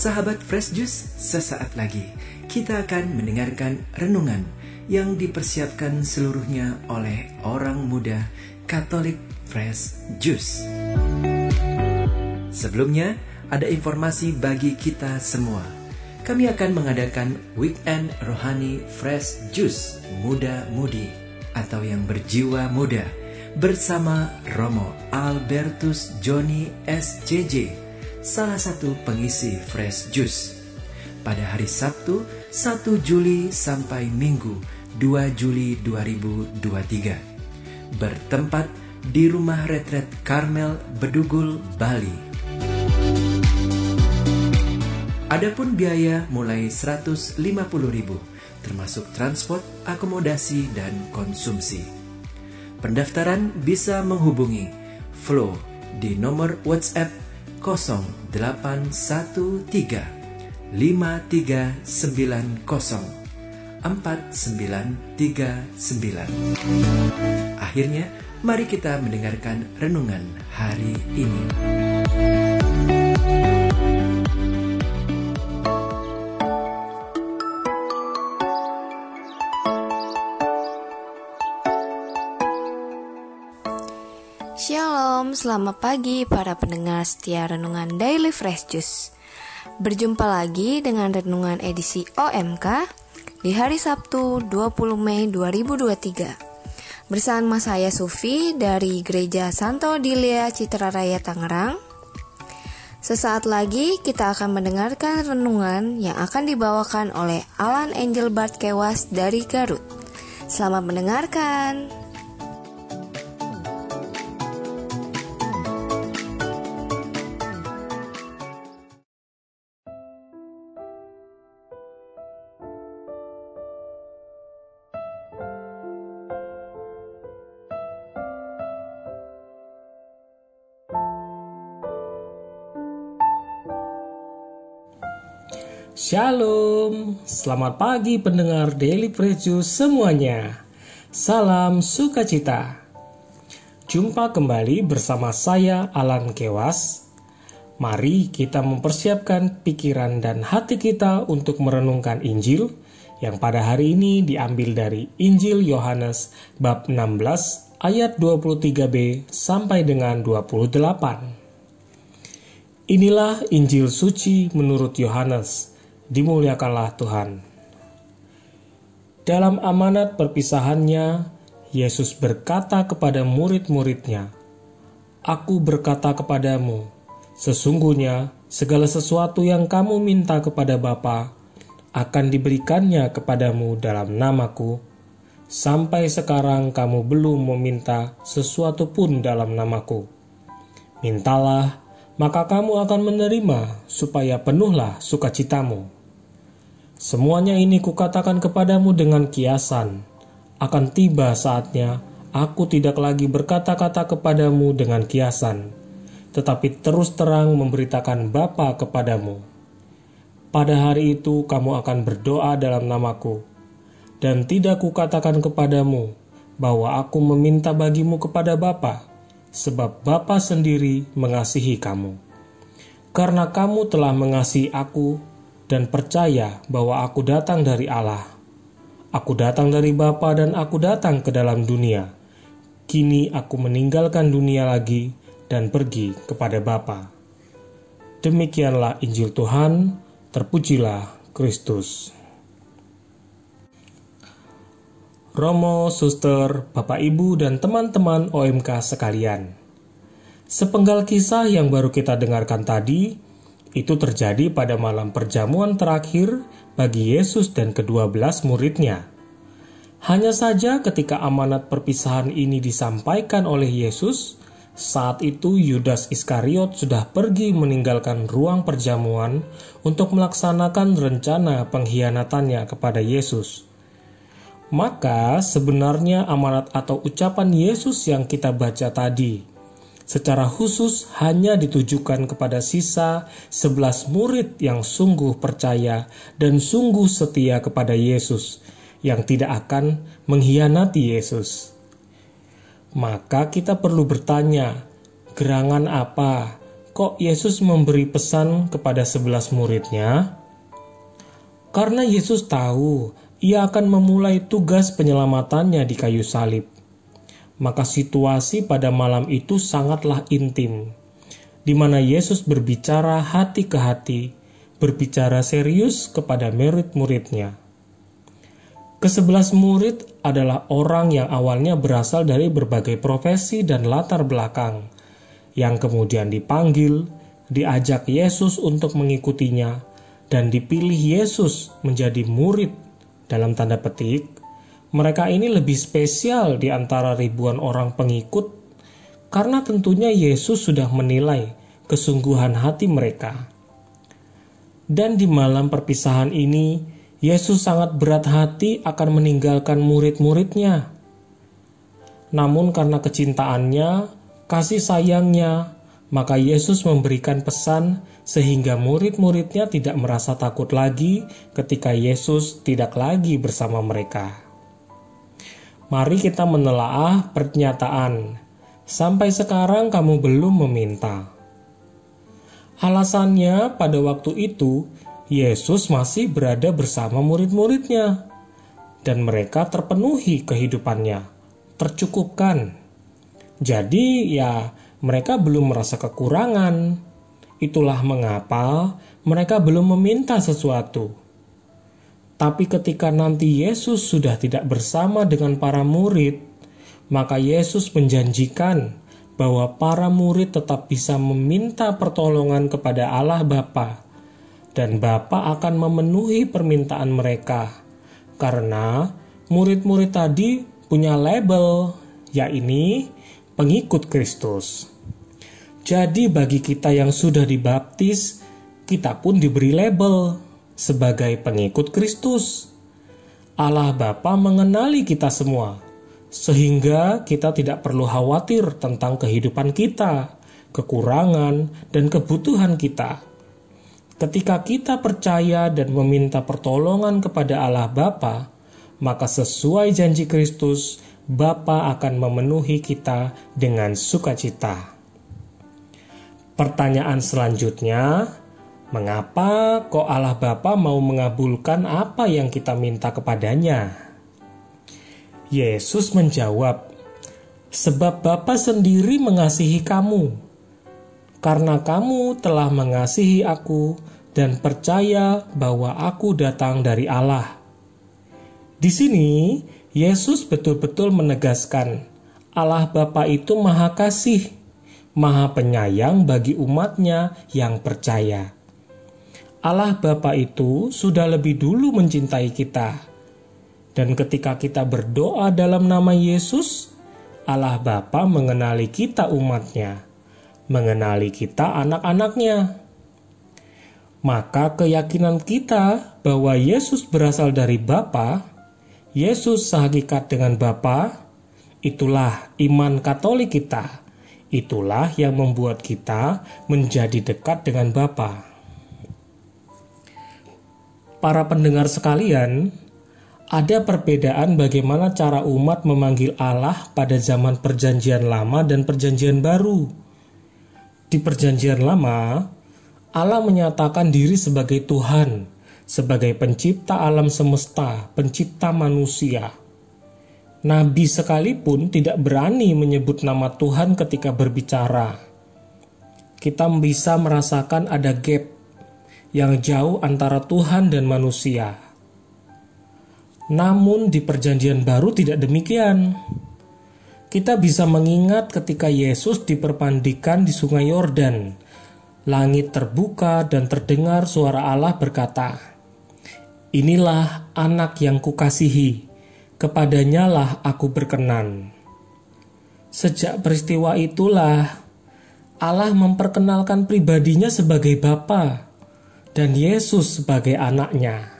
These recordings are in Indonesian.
Sahabat Fresh Juice, sesaat lagi kita akan mendengarkan renungan yang dipersiapkan seluruhnya oleh orang muda Katolik Fresh Juice. Sebelumnya, ada informasi bagi kita semua. Kami akan mengadakan Weekend Rohani Fresh Juice Muda Mudi atau yang berjiwa muda bersama Romo Albertus Joni SJJ, salah satu pengisi Fresh Juice. Pada hari Sabtu 1 Juli sampai Minggu 2 Juli 2023. Bertempat di Rumah Retret Karmel Bedugul, Bali. Adapun biaya mulai 150.000 termasuk transport, akomodasi dan konsumsi. Pendaftaran bisa menghubungi Flow di nomor WhatsApp 0813 5390 4939. Akhirnya, mari kita mendengarkan renungan hari ini. Selamat pagi para pendengar setia Renungan Daily Fresh Juice. Berjumpa lagi dengan Renungan edisi OMK di hari Sabtu 20 Mei 2023. Bersama saya Sufi dari Gereja Santo Dilia Citra Raya Tangerang. Sesaat lagi kita akan mendengarkan renungan yang akan dibawakan oleh Alan Angel Bart Kewas dari Garut. Selamat mendengarkan. Shalom, selamat pagi pendengar Daily Preview semuanya. Salam sukacita. Jumpa kembali bersama saya Alan Kewas. Mari kita mempersiapkan pikiran dan hati kita untuk merenungkan Injil yang pada hari ini diambil dari Injil Yohanes bab 16 ayat 23b sampai dengan 28. Inilah Injil suci menurut Yohanes dimuliakanlah Tuhan. Dalam amanat perpisahannya, Yesus berkata kepada murid-muridnya, Aku berkata kepadamu, sesungguhnya segala sesuatu yang kamu minta kepada Bapa akan diberikannya kepadamu dalam namaku. Sampai sekarang kamu belum meminta sesuatu pun dalam namaku. Mintalah, maka kamu akan menerima supaya penuhlah sukacitamu. Semuanya ini kukatakan kepadamu dengan kiasan. Akan tiba saatnya aku tidak lagi berkata-kata kepadamu dengan kiasan, tetapi terus terang memberitakan Bapa kepadamu. Pada hari itu kamu akan berdoa dalam namaku, dan tidak kukatakan kepadamu bahwa aku meminta bagimu kepada Bapa, sebab Bapa sendiri mengasihi kamu. Karena kamu telah mengasihi aku dan percaya bahwa aku datang dari Allah. Aku datang dari Bapa dan aku datang ke dalam dunia. Kini aku meninggalkan dunia lagi dan pergi kepada Bapa. Demikianlah Injil Tuhan, terpujilah Kristus. Romo, suster, Bapak Ibu, dan teman-teman OMK sekalian. Sepenggal kisah yang baru kita dengarkan tadi itu terjadi pada malam perjamuan terakhir bagi Yesus dan kedua belas muridnya. Hanya saja ketika amanat perpisahan ini disampaikan oleh Yesus, saat itu Yudas Iskariot sudah pergi meninggalkan ruang perjamuan untuk melaksanakan rencana pengkhianatannya kepada Yesus. Maka sebenarnya amanat atau ucapan Yesus yang kita baca tadi secara khusus hanya ditujukan kepada sisa sebelas murid yang sungguh percaya dan sungguh setia kepada Yesus, yang tidak akan mengkhianati Yesus. Maka kita perlu bertanya, gerangan apa, kok Yesus memberi pesan kepada sebelas muridnya? Karena Yesus tahu ia akan memulai tugas penyelamatannya di kayu salib. Maka situasi pada malam itu sangatlah intim, di mana Yesus berbicara hati ke hati, berbicara serius kepada murid-muridnya. Kesebelas murid adalah orang yang awalnya berasal dari berbagai profesi dan latar belakang, yang kemudian dipanggil, diajak Yesus untuk mengikutinya, dan dipilih Yesus menjadi murid dalam tanda petik. Mereka ini lebih spesial di antara ribuan orang pengikut karena tentunya Yesus sudah menilai kesungguhan hati mereka. Dan di malam perpisahan ini, Yesus sangat berat hati akan meninggalkan murid-muridnya. Namun karena kecintaannya, kasih sayangnya, maka Yesus memberikan pesan sehingga murid-muridnya tidak merasa takut lagi ketika Yesus tidak lagi bersama mereka. Mari kita menelaah pernyataan, sampai sekarang kamu belum meminta. Alasannya pada waktu itu Yesus masih berada bersama murid-muridnya, dan mereka terpenuhi kehidupannya, tercukupkan. Jadi, ya, mereka belum merasa kekurangan. Itulah mengapa mereka belum meminta sesuatu. Tapi ketika nanti Yesus sudah tidak bersama dengan para murid, maka Yesus menjanjikan bahwa para murid tetap bisa meminta pertolongan kepada Allah Bapa dan Bapa akan memenuhi permintaan mereka. Karena murid-murid tadi punya label, yakni pengikut Kristus. Jadi bagi kita yang sudah dibaptis, kita pun diberi label sebagai pengikut Kristus. Allah Bapa mengenali kita semua, sehingga kita tidak perlu khawatir tentang kehidupan kita, kekurangan, dan kebutuhan kita Ketika kita percaya dan meminta pertolongan kepada Allah Bapa, maka sesuai janji Kristus, Bapa akan memenuhi kita dengan sukacita. Pertanyaan selanjutnya, mengapa kok Allah Bapa mau mengabulkan apa yang kita minta kepadanya? Yesus menjawab, "Sebab Bapa sendiri mengasihi kamu." karena kamu telah mengasihi aku dan percaya bahwa aku datang dari Allah. Di sini, Yesus betul-betul menegaskan Allah Bapa itu maha kasih, maha penyayang bagi umatnya yang percaya. Allah Bapa itu sudah lebih dulu mencintai kita. Dan ketika kita berdoa dalam nama Yesus, Allah Bapa mengenali kita umatnya mengenali kita anak-anaknya. Maka keyakinan kita bahwa Yesus berasal dari Bapa, Yesus sehakikat dengan Bapa, itulah iman Katolik kita. Itulah yang membuat kita menjadi dekat dengan Bapa. Para pendengar sekalian, ada perbedaan bagaimana cara umat memanggil Allah pada zaman Perjanjian Lama dan Perjanjian Baru. Di Perjanjian Lama, Allah menyatakan diri sebagai Tuhan, sebagai pencipta alam semesta, pencipta manusia. Nabi sekalipun tidak berani menyebut nama Tuhan ketika berbicara. Kita bisa merasakan ada gap yang jauh antara Tuhan dan manusia. Namun, di Perjanjian Baru tidak demikian kita bisa mengingat ketika Yesus diperpandikan di Sungai Yordan. Langit terbuka dan terdengar suara Allah berkata, "Inilah anak yang kukasihi, kepadanya lah aku berkenan." Sejak peristiwa itulah Allah memperkenalkan pribadinya sebagai Bapa dan Yesus sebagai anaknya.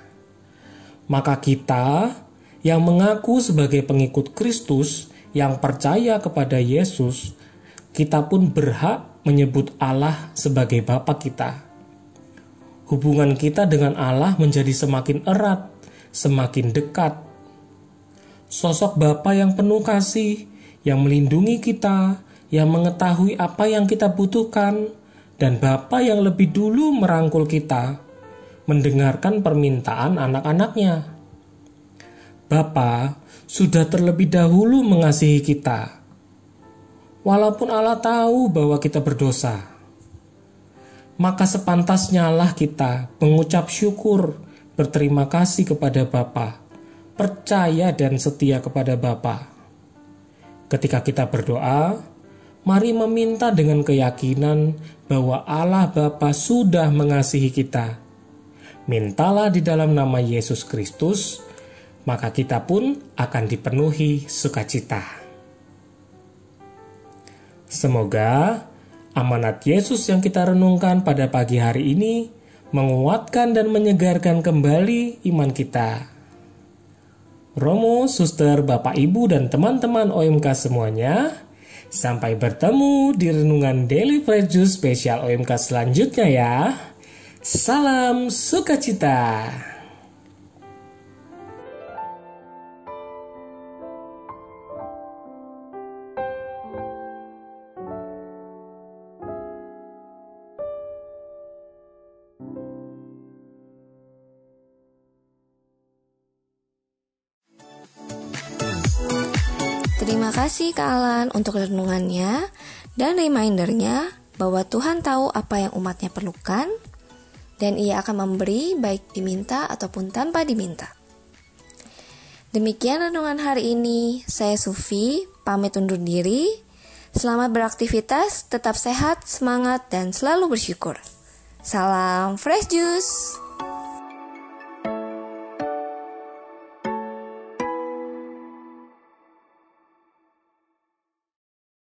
Maka kita yang mengaku sebagai pengikut Kristus yang percaya kepada Yesus, kita pun berhak menyebut Allah sebagai Bapa kita. Hubungan kita dengan Allah menjadi semakin erat, semakin dekat. Sosok Bapa yang penuh kasih, yang melindungi kita, yang mengetahui apa yang kita butuhkan, dan Bapa yang lebih dulu merangkul kita mendengarkan permintaan anak-anaknya. Bapa sudah terlebih dahulu mengasihi kita. Walaupun Allah tahu bahwa kita berdosa, maka sepantasnya lah kita mengucap syukur, berterima kasih kepada Bapa, percaya dan setia kepada Bapa. Ketika kita berdoa, mari meminta dengan keyakinan bahwa Allah Bapa sudah mengasihi kita. Mintalah di dalam nama Yesus Kristus, maka kita pun akan dipenuhi sukacita. Semoga amanat Yesus yang kita renungkan pada pagi hari ini menguatkan dan menyegarkan kembali iman kita. Romo, suster, bapak, ibu, dan teman-teman OMK semuanya, Sampai bertemu di renungan Daily Juice spesial OMK selanjutnya ya. Salam sukacita. Terima kasih Kak Alan untuk renungannya dan remindernya bahwa Tuhan tahu apa yang umatnya perlukan dan ia akan memberi baik diminta ataupun tanpa diminta. Demikian renungan hari ini. Saya Sufi, pamit undur diri. Selamat beraktivitas, tetap sehat, semangat, dan selalu bersyukur. Salam Fresh Juice!